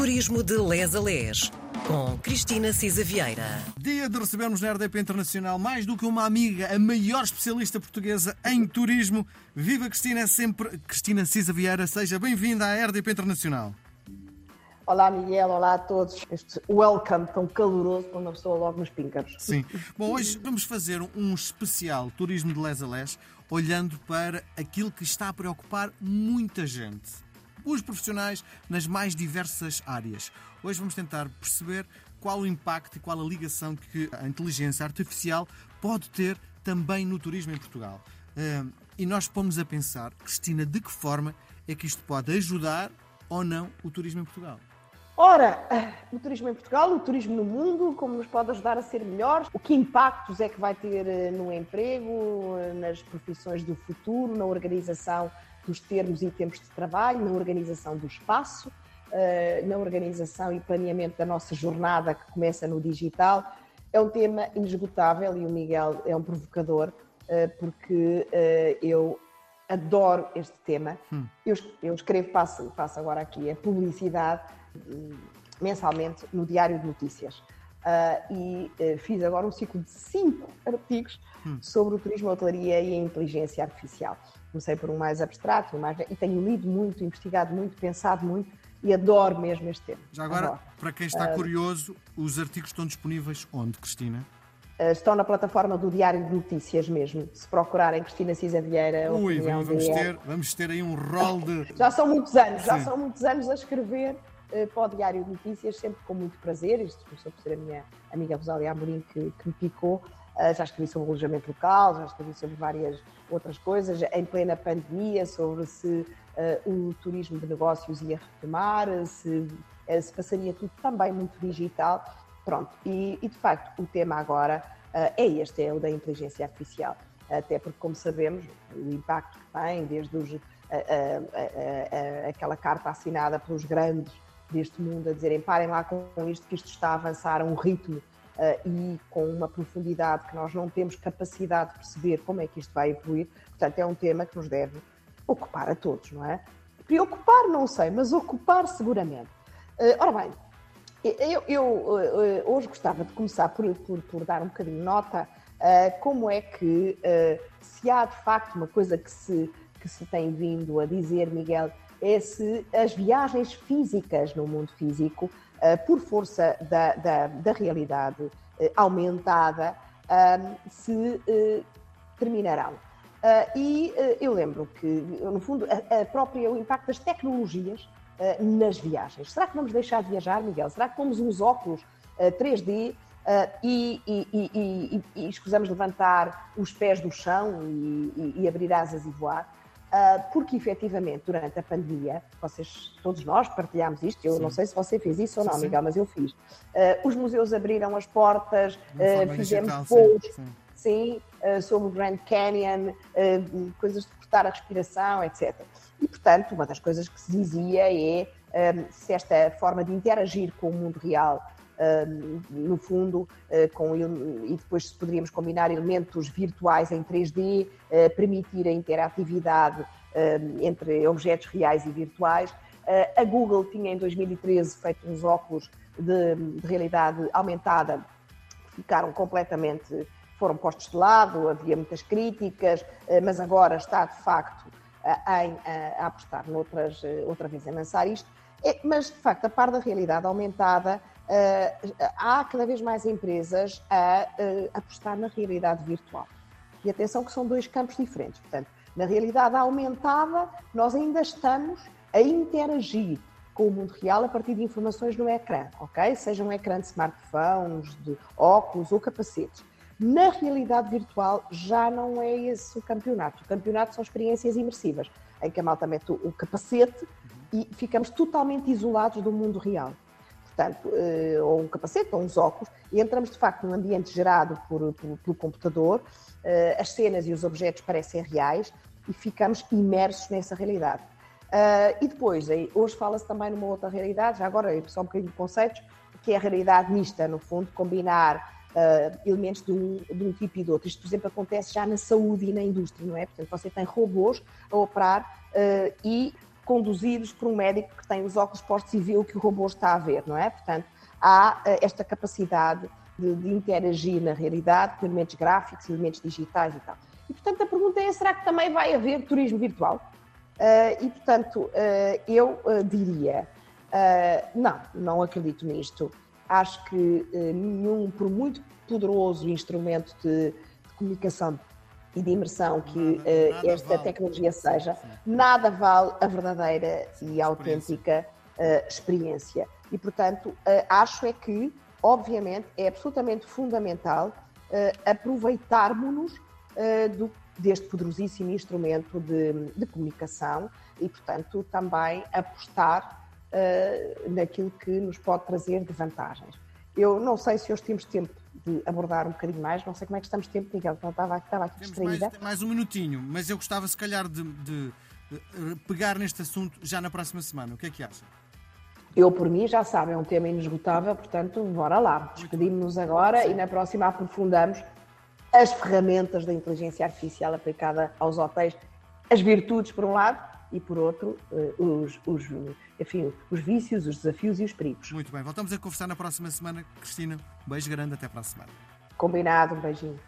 Turismo de Les a Les, com Cristina Cisa Vieira. Dia de recebermos na RDP Internacional mais do que uma amiga, a maior especialista portuguesa em turismo. Viva Cristina, é sempre Cristina Cisa Vieira. Seja bem-vinda à RDP Internacional. Olá Miguel, olá a todos. Este welcome tão caloroso quando uma pessoa logo nos píncaros. Sim. Bom, hoje vamos fazer um especial Turismo de Les a Les, olhando para aquilo que está a preocupar muita gente os profissionais nas mais diversas áreas. Hoje vamos tentar perceber qual o impacto e qual a ligação que a inteligência artificial pode ter também no turismo em Portugal. E nós pomos a pensar, Cristina, de que forma é que isto pode ajudar ou não o turismo em Portugal? Ora, o turismo em Portugal, o turismo no mundo, como nos pode ajudar a ser melhores? O que impactos é que vai ter eh, no emprego, eh, nas profissões do futuro, na organização dos termos e tempos de trabalho, na organização do espaço, eh, na organização e planeamento da nossa jornada que começa no digital. É um tema inesgotável e o Miguel é um provocador, eh, porque eh, eu adoro este tema. Hum. Eu, eu escrevo, passo, passo agora aqui a publicidade hum, mensalmente no Diário de Notícias. Uh, e uh, fiz agora um ciclo de cinco artigos hum. sobre o turismo, a hotelaria e a inteligência artificial comecei por um mais abstrato, um mais... e tenho lido muito, investigado muito, pensado muito e adoro mesmo este tema. Já agora, adoro. para quem está uh, curioso, os artigos estão disponíveis onde, Cristina? Uh, estão na plataforma do Diário de Notícias mesmo. Se procurarem Cristina Cisa Vieira. Ui, vamos, vamos ter, vamos ter aí um rol de. Já são muitos anos, Sim. já são muitos anos a escrever para o Diário de Notícias, sempre com muito prazer. Isto começou por ser a minha amiga Rosália Amorim que, que me picou. Uh, já escrevi sobre o alojamento local, já escrevi sobre várias outras coisas, em plena pandemia, sobre se uh, o turismo de negócios ia retomar, se, se passaria tudo também muito digital. Pronto, e, e de facto o tema agora é este, é o da inteligência artificial. Até porque, como sabemos, o impacto que tem, desde os, aquela carta assinada pelos grandes deste mundo a dizerem parem lá com isto, que isto está a avançar a um ritmo uh, e com uma profundidade que nós não temos capacidade de perceber como é que isto vai evoluir. Portanto, é um tema que nos deve ocupar a todos, não é? Preocupar, não sei, mas ocupar seguramente. Uh, ora bem, eu, eu uh, hoje gostava de começar por, por, por dar um bocadinho nota como é que, se há de facto uma coisa que se, que se tem vindo a dizer, Miguel, é se as viagens físicas no mundo físico eh, por força da, da, da realidade eh, aumentada, se eh, terminarão. e eu lembro que, no fundo, a, própria, o impacto das tecnologias nas viagens. Será que vamos deixar de viajar, Miguel? Será que pomos uns óculos 3D e, e, e, e, escusamos levantar os pés do chão e, abrir asas e voar? Uh, porque efetivamente durante a pandemia, vocês, todos nós partilhámos isto, eu sim. não sei se você fez isso ou não, sim, Miguel, mas eu fiz. Uh, os museus abriram as portas, uh, fizemos sim, sim sobre o Grand Canyon, coisas de cortar a respiração, etc. E portanto, uma das coisas que se dizia é se esta forma de interagir com o mundo real no fundo, ah, com, e depois poderíamos combinar elementos virtuais em 3D, ah, permitir a interatividade entre objetos reais e virtuais. Ah, a Google tinha em 2013 feito uns óculos de, de realidade aumentada que ficaram completamente, foram postos de lado, havia muitas críticas, mas agora está de facto em, a, a apostar noutras, outra vez em lançar isto. É, mas, de facto, a par da realidade aumentada, há cada vez mais empresas a uh, apostar na realidade virtual. E atenção que são dois campos diferentes. Portanto, na realidade aumentada, nós ainda estamos a interagir com o mundo real a partir de informações no ecrã, ok? Seja um ecrã de smartphones, de óculos ou capacetes. Na realidade virtual já não é esse o campeonato. O campeonato são experiências imersivas, em que a malta mete o capacete e ficamos totalmente isolados do mundo real portanto, eh, ou um capacete ou uns óculos, e entramos de facto num ambiente gerado por, por, pelo computador, eh, as cenas e os objetos parecem reais e ficamos imersos nessa realidade. Uh, e depois, hoje fala-se também numa outra realidade, já agora só um bocadinho de conceitos, que é a realidade mista, no fundo, combinar uh, elementos de um, de um, tipo e de outro. Isto, por exemplo, acontece já na saúde e na indústria, não é? Portanto, você tem robôs a operar uh, e conduzidos por um médico que tem os óculos postos e vê o que o robô está a ver, não é? Portanto, há uh, esta capacidade de, de, interagir na realidade com elementos gráficos, elementos digitais e tal. E, portanto, a pergunta é, será que também vai haver turismo virtual? Uh, e, portanto, uh, eu diria, não, não acredito nisto. Acho que nenhum, por muito poderoso instrumento de, de comunicação e de imersão que nada, uh, esta vale. tecnologia seja, nada vale a verdadeira e autêntica uh, experiência. E, portanto, uh, acho é que, obviamente, é absolutamente fundamental aproveitarmos-nos deste poderosíssimo instrumento de, de, comunicação e, portanto, também apostar naquilo que nos pode trazer de vantagens. Eu não sei se hoje temos tempo de abordar um bocadinho mais. Não sei como é que estamos de tempo, Miguel, então estava, estava aqui Temos distraída. Mais, mais um minutinho, mas eu gostava se calhar de, de, de, pegar neste assunto já na próxima semana. O que é que acha? Eu, por mim, já sabe, é um tema inesgotável, portanto, bora lá. Despedimos-nos agora e na próxima aprofundamos as ferramentas da inteligência artificial aplicada aos hotéis, as virtudes, por um lado, e por outro, eh, os, os, enfim, os vícios, os desafios e os perigos. Muito bem, voltamos a conversar na próxima semana. Cristina, um beijo grande, até para a semana. Combinado, um beijinho.